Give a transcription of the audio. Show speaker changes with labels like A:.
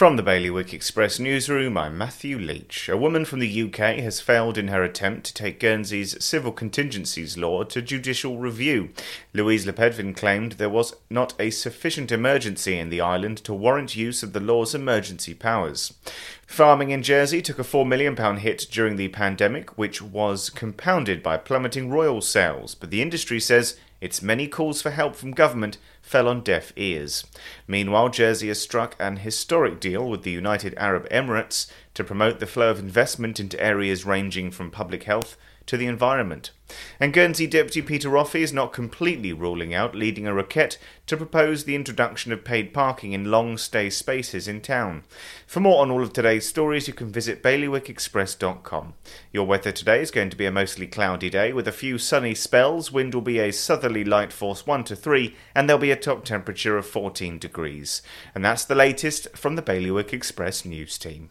A: From the Bailiwick Express newsroom, I'm Matthew Leach. A woman from the UK has failed in her attempt to take Guernsey's civil contingencies law to judicial review. Louise Lepedvin claimed there was not a sufficient emergency in the island to warrant use of the law's emergency powers. Farming in Jersey took a £4 million hit during the pandemic, which was compounded by plummeting royal sales, but the industry says its many calls for help from government fell on deaf ears. Meanwhile, Jersey has struck an historic deal with the United Arab Emirates to promote the flow of investment into areas ranging from public health to the environment. And Guernsey Deputy Peter Roffey is not completely ruling out leading a requête to propose the introduction of paid parking in long stay spaces in town. For more on all of today's stories, you can visit bailiwickexpress.com. Your weather today is going to be a mostly cloudy day with a few sunny spells. Wind will be a southerly light force 1 to 3, and there'll be a top temperature of 14 degrees. And that's the latest from the Bailiwick Express news team.